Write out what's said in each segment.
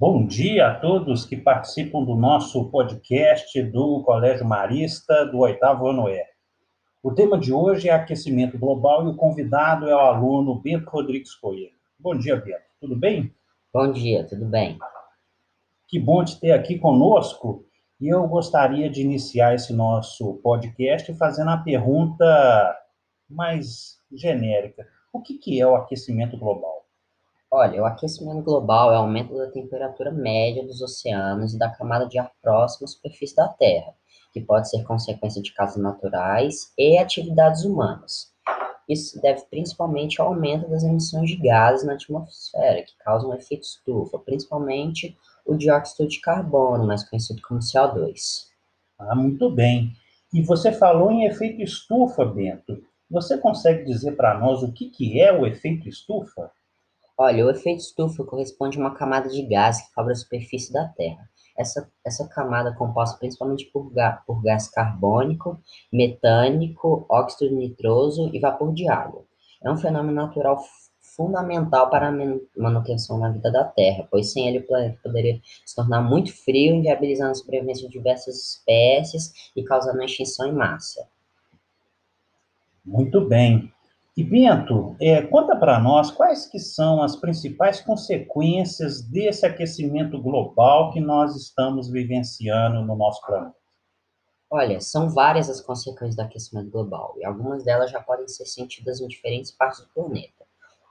Bom dia a todos que participam do nosso podcast do Colégio Marista do oitavo ano E. O tema de hoje é aquecimento global e o convidado é o aluno Bento Rodrigues Coelho. Bom dia, Bento. Tudo bem? Bom dia, tudo bem. Que bom te ter aqui conosco. E eu gostaria de iniciar esse nosso podcast fazendo a pergunta mais genérica. O que, que é o aquecimento global? Olha, o aquecimento global é o aumento da temperatura média dos oceanos e da camada de ar próxima à superfície da Terra, que pode ser consequência de causas naturais e atividades humanas. Isso deve principalmente ao aumento das emissões de gases na atmosfera, que causam efeito estufa, principalmente o dióxido de carbono, mais conhecido como CO2. Ah, muito bem. E você falou em efeito estufa, Bento. Você consegue dizer para nós o que, que é o efeito estufa? Olha, o efeito estufa corresponde a uma camada de gás que cobre a superfície da Terra. Essa, essa camada é composta principalmente por, ga, por gás carbônico, metânico, óxido nitroso e vapor de água. É um fenômeno natural fundamental para a manutenção na vida da Terra, pois sem ele o planeta poderia se tornar muito frio, inviabilizando a sobrevivência de diversas espécies e causando extinção em massa. Muito bem. E Bento, é, conta para nós quais que são as principais consequências desse aquecimento global que nós estamos vivenciando no nosso planeta. Olha, são várias as consequências do aquecimento global, e algumas delas já podem ser sentidas em diferentes partes do planeta.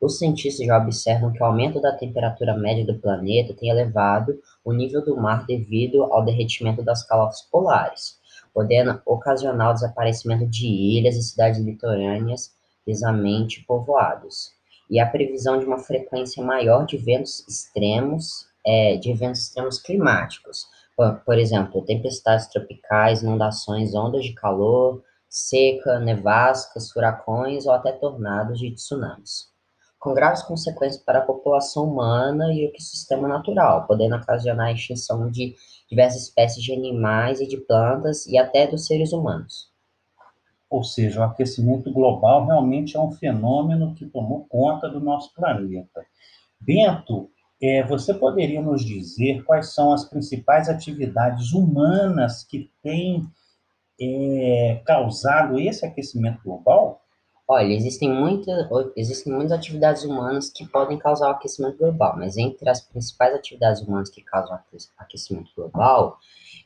Os cientistas já observam que o aumento da temperatura média do planeta tem elevado o nível do mar devido ao derretimento das calotas polares, podendo ocasionar o desaparecimento de ilhas e cidades litorâneas densamente povoados, e a previsão de uma frequência maior de ventos extremos, é, de eventos extremos climáticos, por, por exemplo, tempestades tropicais, inundações, ondas de calor, seca, nevascas, furacões ou até tornados e tsunamis. Com graves consequências para a população humana e o ecossistema natural, podendo ocasionar a extinção de diversas espécies de animais e de plantas e até dos seres humanos. Ou seja, o aquecimento global realmente é um fenômeno que tomou conta do nosso planeta. Bento, é, você poderia nos dizer quais são as principais atividades humanas que têm é, causado esse aquecimento global? Olha, existem, muita, existem muitas atividades humanas que podem causar o aquecimento global, mas entre as principais atividades humanas que causam aquecimento global,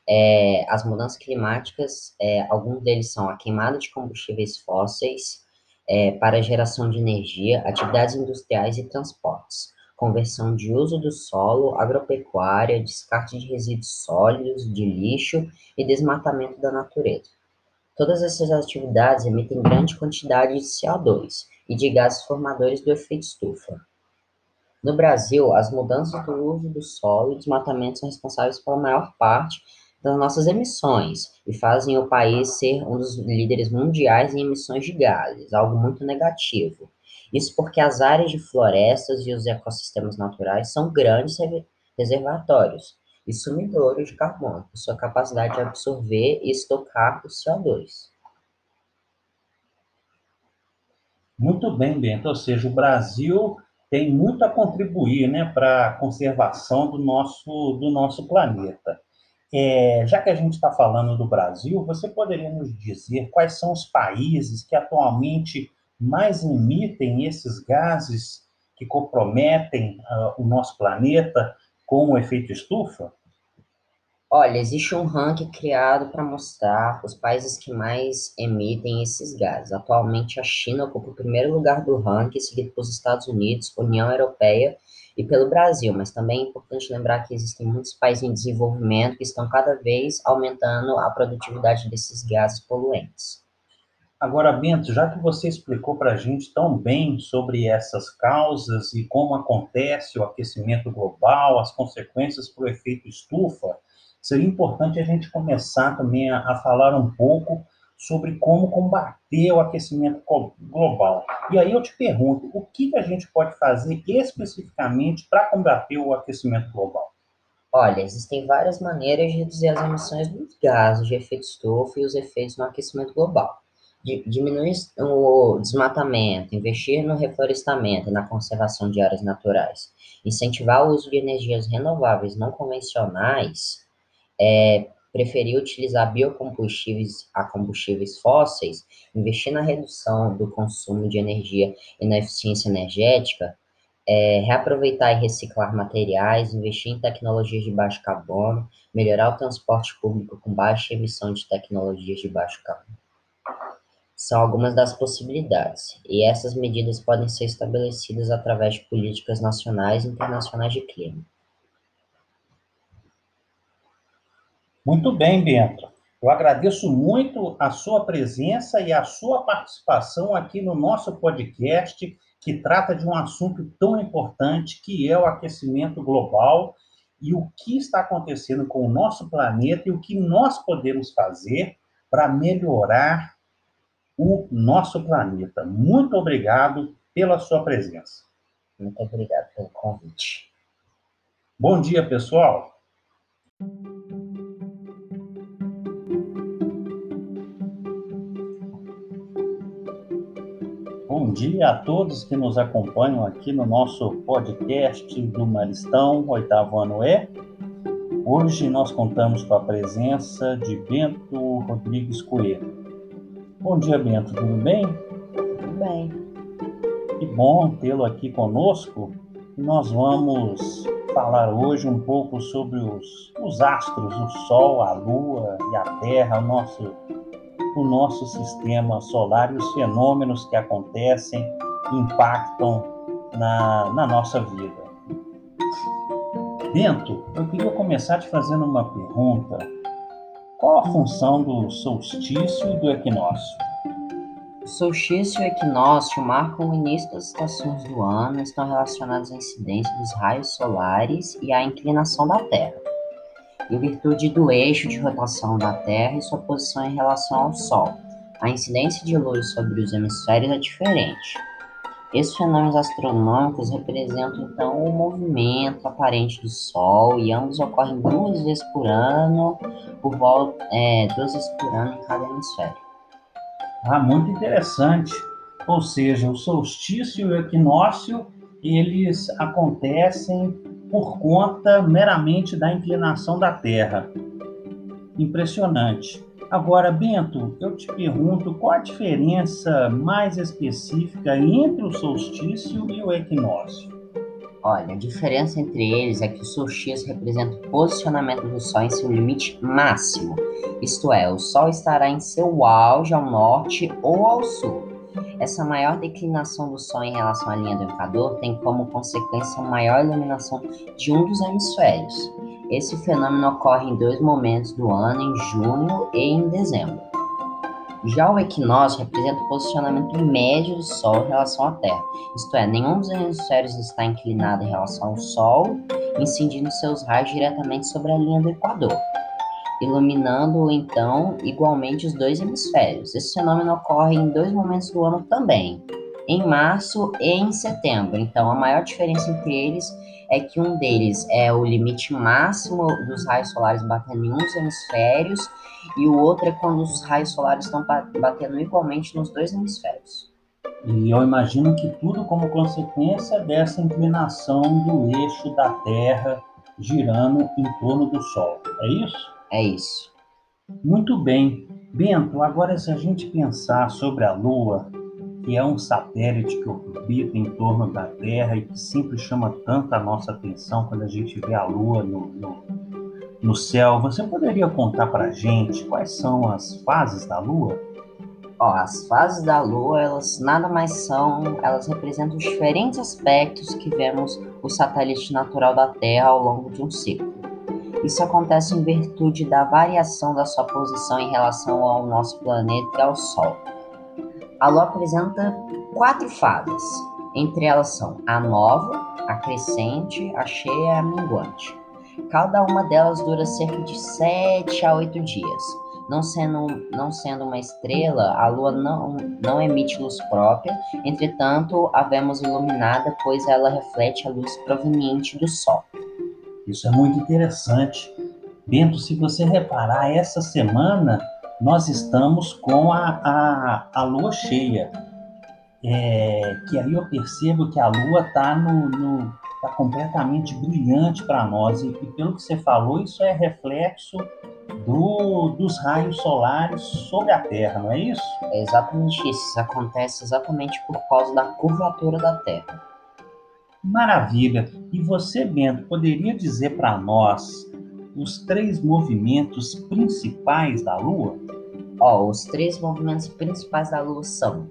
é, as mudanças climáticas, é, alguns deles são a queimada de combustíveis fósseis é, para geração de energia, atividades industriais e transportes, conversão de uso do solo, agropecuária, descarte de resíduos sólidos, de lixo e desmatamento da natureza. Todas essas atividades emitem grande quantidade de CO2 e de gases formadores do efeito estufa. No Brasil, as mudanças do uso do solo e desmatamento são responsáveis pela maior parte das nossas emissões e fazem o país ser um dos líderes mundiais em emissões de gases, algo muito negativo. Isso porque as áreas de florestas e os ecossistemas naturais são grandes reservatórios e sumidouros de carbono, por sua capacidade de absorver e estocar o CO2. Muito bem, Bento. Ou seja, o Brasil tem muito a contribuir né, para a conservação do nosso, do nosso planeta. É, já que a gente está falando do Brasil, você poderia nos dizer quais são os países que atualmente mais emitem esses gases que comprometem uh, o nosso planeta com o efeito estufa? Olha, existe um ranking criado para mostrar os países que mais emitem esses gases. Atualmente, a China ocupa o primeiro lugar do ranking, seguido pelos Estados Unidos, União Europeia e pelo Brasil. Mas também é importante lembrar que existem muitos países em desenvolvimento que estão cada vez aumentando a produtividade desses gases poluentes. Agora, Bento, já que você explicou para a gente tão bem sobre essas causas e como acontece o aquecimento global, as consequências para o efeito estufa, seria importante a gente começar também a, a falar um pouco sobre como combater o aquecimento global. E aí eu te pergunto, o que, a gente pode fazer especificamente para combater o aquecimento global? Olha, existem várias maneiras de reduzir as emissões dos gases de efeito estufa e os efeitos no aquecimento global. Diminuir o desmatamento, investir no reflorestamento e na conservação de áreas naturais, incentivar o uso de energias renováveis não convencionais, é, preferir utilizar biocombustíveis a combustíveis fósseis, investir na redução do consumo de energia e na eficiência energética, é, reaproveitar e reciclar materiais, investir em tecnologias de baixo carbono, melhorar o transporte público com baixa emissão de tecnologias de baixo carbono. São algumas das possibilidades, e essas medidas podem ser estabelecidas através de políticas nacionais e internacionais de clima. Muito bem, Bento. Eu agradeço muito a sua presença e a sua participação aqui no nosso podcast, que trata de um assunto tão importante que é o aquecimento global e o que está acontecendo com o nosso planeta e o que nós podemos fazer para melhorar o nosso planeta. Muito obrigado pela sua presença. Muito obrigado pelo convite. Bom dia, pessoal. Bom dia a todos que nos acompanham aqui no nosso podcast do Maristão, oitavo ano E. Hoje nós contamos com a presença de Bento Rodrigues Coelho. Bom dia, Bento, tudo bem? Tudo bem. Que bom tê-lo aqui conosco. Nós vamos falar hoje um pouco sobre os, os astros, o Sol, a Lua e a Terra, o nosso o nosso sistema solar e os fenômenos que acontecem impactam na, na nossa vida. Bento, eu queria começar te fazendo uma pergunta. Qual a função do solstício e do equinócio? O solstício e o equinócio marcam o início das estações do ano e estão relacionados à incidência dos raios solares e à inclinação da Terra em virtude do eixo de rotação da Terra e sua posição em relação ao Sol. A incidência de luz sobre os hemisférios é diferente. Esses fenômenos astronômicos representam então o movimento aparente do Sol e ambos ocorrem duas vezes por ano, por volta é, duas vezes por ano em cada hemisfério. Ah, muito interessante. Ou seja, o solstício e o equinócio eles acontecem por conta meramente da inclinação da Terra. Impressionante. Agora, Bento, eu te pergunto qual a diferença mais específica entre o solstício e o equinócio? Olha, a diferença entre eles é que o solstício representa o posicionamento do Sol em seu limite máximo, isto é, o Sol estará em seu auge ao norte ou ao sul. Essa maior declinação do Sol em relação à linha do Equador tem como consequência maior iluminação de um dos hemisférios. Esse fenômeno ocorre em dois momentos do ano, em junho e em dezembro. Já o equinócio representa o posicionamento médio do Sol em relação à Terra, isto é, nenhum dos hemisférios está inclinado em relação ao Sol, incidindo seus raios diretamente sobre a linha do Equador iluminando então igualmente os dois hemisférios. Esse fenômeno ocorre em dois momentos do ano também, em março e em setembro. Então, a maior diferença entre eles é que um deles é o limite máximo dos raios solares batendo em um dos hemisférios e o outro é quando os raios solares estão batendo igualmente nos dois hemisférios. E eu imagino que tudo como consequência dessa inclinação do eixo da Terra girando em torno do Sol. É isso? É isso. Muito bem. Bento, agora se a gente pensar sobre a Lua, que é um satélite que orbita em torno da Terra e que sempre chama tanto a nossa atenção quando a gente vê a Lua no, no, no céu, você poderia contar para a gente quais são as fases da Lua? Ó, as fases da Lua, elas nada mais são, elas representam os diferentes aspectos que vemos o satélite natural da Terra ao longo de um ciclo. Isso acontece em virtude da variação da sua posição em relação ao nosso planeta e ao Sol. A Lua apresenta quatro fases. Entre elas são a nova, a crescente, a cheia e a minguante. Cada uma delas dura cerca de 7 a 8 dias. Não sendo, não sendo uma estrela, a Lua não, não emite luz própria, entretanto, a vemos iluminada, pois ela reflete a luz proveniente do Sol. Isso é muito interessante. Bento, se você reparar, essa semana nós estamos com a, a, a lua cheia. É, que aí eu percebo que a lua está no, no tá completamente brilhante para nós. E, e, pelo que você falou, isso é reflexo do, dos raios solares sobre a Terra, não é isso? É exatamente isso. Isso acontece exatamente por causa da curvatura da Terra. Maravilha! E você, Bento, poderia dizer para nós os três movimentos principais da Lua? Ó, os três movimentos principais da Lua são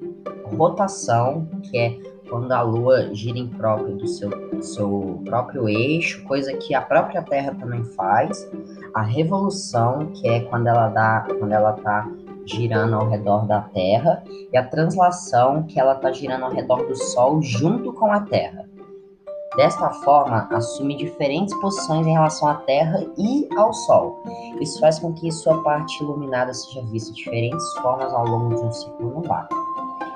rotação, que é quando a Lua gira em próprio do seu, seu próprio eixo, coisa que a própria Terra também faz. A revolução, que é quando ela dá, quando ela está girando ao redor da Terra, e a translação, que ela está girando ao redor do Sol junto com a Terra. Desta forma, assume diferentes posições em relação à Terra e ao Sol. Isso faz com que sua parte iluminada seja vista de diferentes formas ao longo de um ciclo lunar.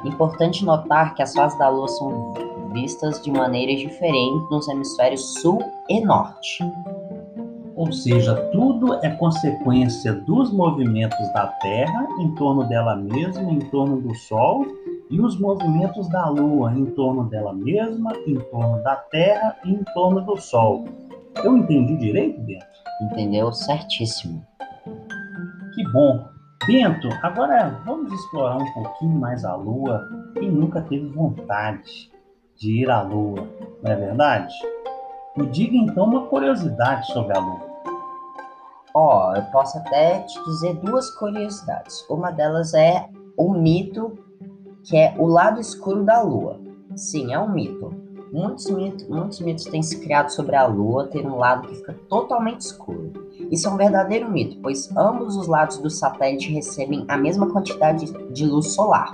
Importante notar que as fases da Lua são vistas de maneiras diferentes nos hemisférios Sul e Norte. Ou seja, tudo é consequência dos movimentos da Terra em torno dela mesma, em torno do Sol e os movimentos da Lua em torno dela mesma, em torno da Terra e em torno do Sol. Eu entendi direito, Bento? Entendeu certíssimo. Que bom. Bento, agora vamos explorar um pouquinho mais a Lua. Quem nunca teve vontade de ir à Lua, não é verdade? Me diga então uma curiosidade sobre a Lua. Ó, oh, eu posso até te dizer duas curiosidades. Uma delas é o mito que é o lado escuro da Lua. Sim, é um mito. Muitos mitos, muitos mitos têm se criado sobre a Lua ter um lado que fica totalmente escuro. Isso é um verdadeiro mito, pois ambos os lados do satélite recebem a mesma quantidade de luz solar.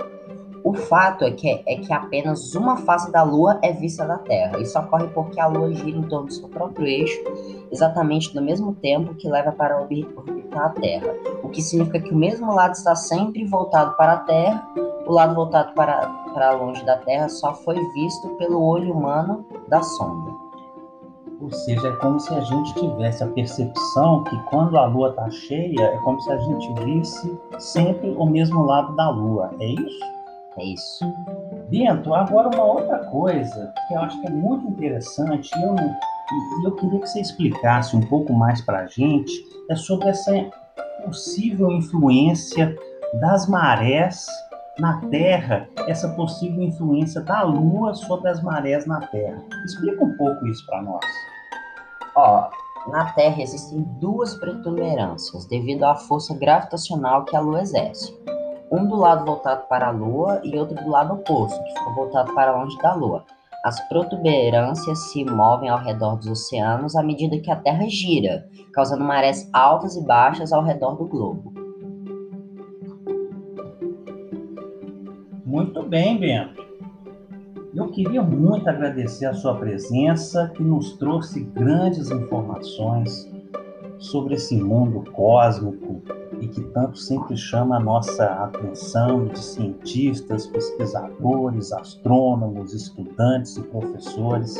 O fato é que, é que apenas uma face da Lua é vista da Terra. Isso ocorre porque a Lua gira em torno do seu próprio eixo, exatamente no mesmo tempo que leva para orbitar a Terra. O que significa que o mesmo lado está sempre voltado para a Terra o lado voltado para, para longe da Terra só foi visto pelo olho humano da sonda. Ou seja, é como se a gente tivesse a percepção que quando a Lua está cheia, é como se a gente visse sempre o mesmo lado da Lua. É isso? É isso. Bento, agora uma outra coisa que eu acho que é muito interessante, e eu, eu queria que você explicasse um pouco mais para a gente, é sobre essa possível influência das marés na Terra essa possível influência da Lua sobre as marés na Terra. Explica um pouco isso para nós. Ó, na Terra existem duas protuberâncias devido à força gravitacional que a Lua exerce. Um do lado voltado para a Lua e outro do lado oposto, que fica voltado para longe da Lua. As protuberâncias se movem ao redor dos oceanos à medida que a Terra gira, causando marés altas e baixas ao redor do globo. Muito bem, Bento. Eu queria muito agradecer a sua presença, que nos trouxe grandes informações sobre esse mundo cósmico e que tanto sempre chama a nossa atenção de cientistas, pesquisadores, astrônomos, estudantes e professores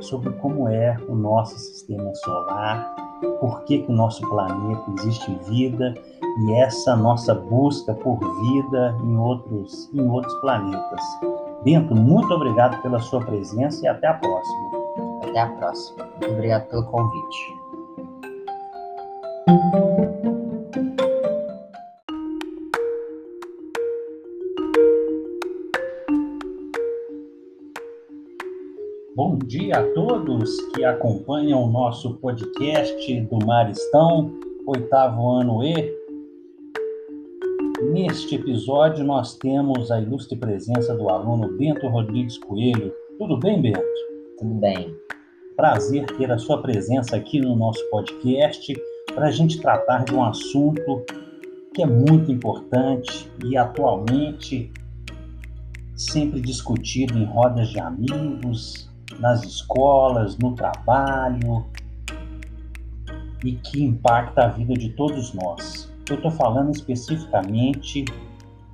sobre como é o nosso sistema solar, por que, que o nosso planeta existe vida e essa nossa busca por vida em outros, em outros planetas. Bento, muito obrigado pela sua presença e até a próxima. Até a próxima. Muito obrigado pelo convite. Bom dia a todos que acompanham o nosso podcast do Maristão, oitavo ano E. Neste episódio, nós temos a ilustre presença do aluno Bento Rodrigues Coelho. Tudo bem, Bento? Tudo bem. Prazer ter a sua presença aqui no nosso podcast para a gente tratar de um assunto que é muito importante e atualmente sempre discutido em rodas de amigos, nas escolas, no trabalho e que impacta a vida de todos nós. Eu estou falando especificamente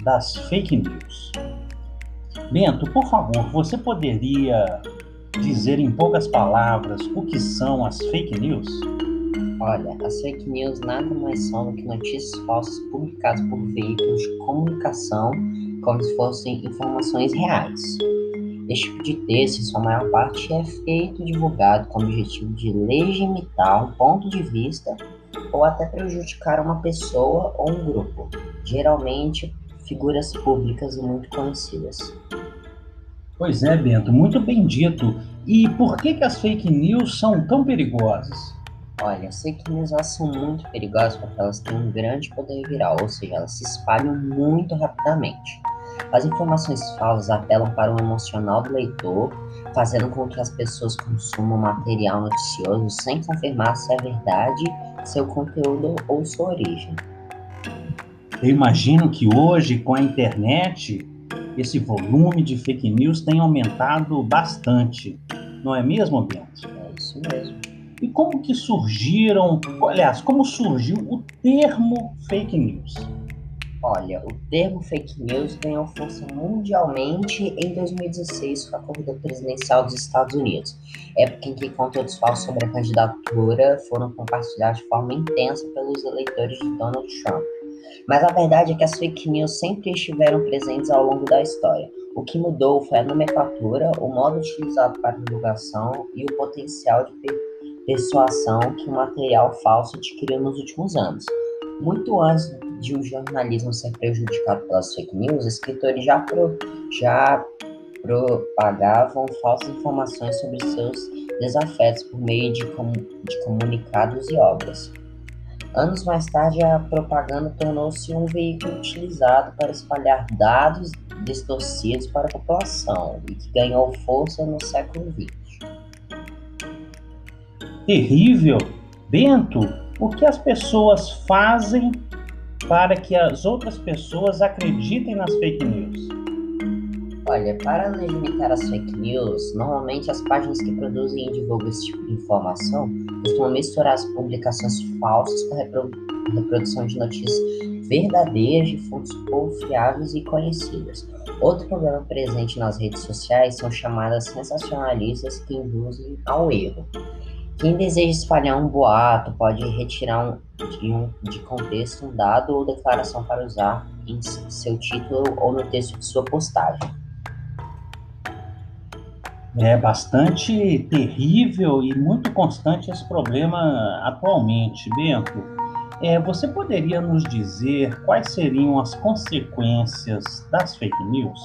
das fake news. Bento, por favor, você poderia dizer em poucas palavras o que são as fake news? Olha, as fake news nada mais são do que notícias falsas publicadas por veículos de comunicação como se fossem informações reais. Este tipo de texto, em sua maior parte, é feito e divulgado com o objetivo de legitimar um ponto de vista ou até prejudicar uma pessoa ou um grupo, geralmente figuras públicas e muito conhecidas. Pois é, Bento, muito bem dito. E por que, que as fake news são tão perigosas? Olha, as fake news elas são muito perigosas porque elas têm um grande poder viral, ou seja, elas se espalham muito rapidamente. As informações falsas apelam para o emocional do leitor, fazendo com que as pessoas consumam material noticioso sem confirmar se é verdade seu conteúdo ou sua origem. Eu imagino que hoje, com a internet, esse volume de fake news tem aumentado bastante. Não é mesmo, Bento? É isso mesmo. E como que surgiram, aliás, como surgiu o termo fake news? Olha, o termo fake news ganhou força mundialmente em 2016 com a corrida presidencial dos Estados Unidos, época em que conteúdos falsos sobre a candidatura foram compartilhados de forma intensa pelos eleitores de Donald Trump. Mas a verdade é que as fake news sempre estiveram presentes ao longo da história. O que mudou foi a nomenclatura, o modo utilizado para divulgação e o potencial de persuasão que o material falso adquiriu nos últimos anos. Muito antes de o jornalismo ser prejudicado pelas fake news, escritores já, pro, já propagavam falsas informações sobre seus desafetos por meio de, com, de comunicados e obras. Anos mais tarde, a propaganda tornou-se um veículo utilizado para espalhar dados distorcidos para a população e que ganhou força no século XX. Terrível! Bento, o que as pessoas fazem para que as outras pessoas acreditem nas fake news? Olha, para legitimar as fake news, normalmente as páginas que produzem e divulgam esse tipo de informação costumam misturar as publicações falsas com a reprodução de notícias verdadeiras de fontes confiáveis e conhecidas. Outro problema presente nas redes sociais são chamadas sensacionalistas que induzem ao erro. Quem deseja espalhar um boato pode retirar um, de, um, de contexto um dado ou declaração para usar em seu título ou no texto de sua postagem. É bastante terrível e muito constante esse problema atualmente, Bento. É, você poderia nos dizer quais seriam as consequências das fake news?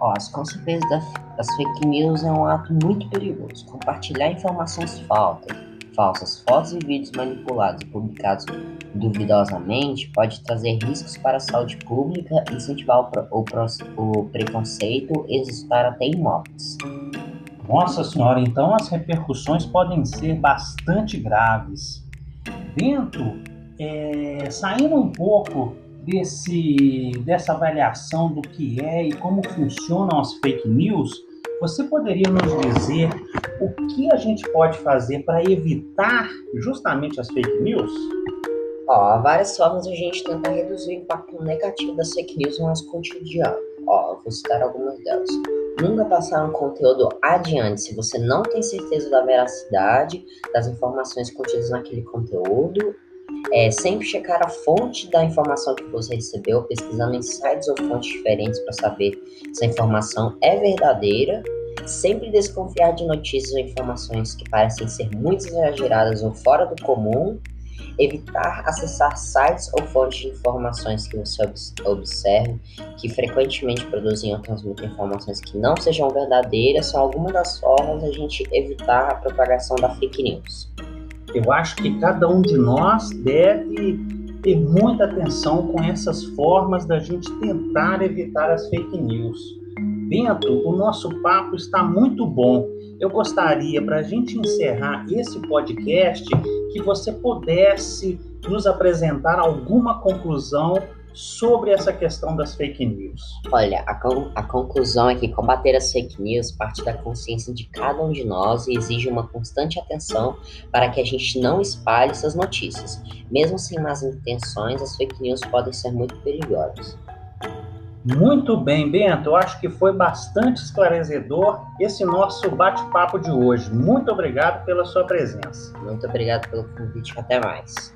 Ó, as consequências das fake news é um ato muito perigoso. Compartilhar informações falsas, falsas, fotos e vídeos manipulados e publicados duvidosamente pode trazer riscos para a saúde pública, incentivar o, o, o preconceito e resultar até em mortes. Nossa Senhora, então as repercussões podem ser bastante graves. Dentro, é, saindo um pouco desse, dessa avaliação do que é e como funcionam as fake news, você poderia nos dizer o que a gente pode fazer para evitar justamente as fake news? Ó, várias formas de a gente tentar reduzir o impacto negativo das fake news no nosso cotidiano. Ó, vou citar algumas delas. Nunca passar um conteúdo adiante se você não tem certeza da veracidade das informações contidas naquele conteúdo. É, sempre checar a fonte da informação que você recebeu, pesquisando em sites ou fontes diferentes para saber se a informação é verdadeira. Sempre desconfiar de notícias ou informações que parecem ser muito exageradas ou fora do comum evitar acessar sites ou fontes de informações que você observe que frequentemente produzem ou transmitem informações que não sejam verdadeiras são algumas das formas de a gente evitar a propagação da fake news. Eu acho que cada um de nós deve ter muita atenção com essas formas da gente tentar evitar as fake news. Bento, o nosso papo está muito bom. Eu gostaria, para a gente encerrar esse podcast, que você pudesse nos apresentar alguma conclusão sobre essa questão das fake news? Olha, a, con a conclusão é que combater as fake news parte da consciência de cada um de nós e exige uma constante atenção para que a gente não espalhe essas notícias. Mesmo sem más intenções, as fake news podem ser muito perigosas. Muito bem, Bento. Eu acho que foi bastante esclarecedor esse nosso bate-papo de hoje. Muito obrigado pela sua presença. Muito obrigado pelo convite. Até mais.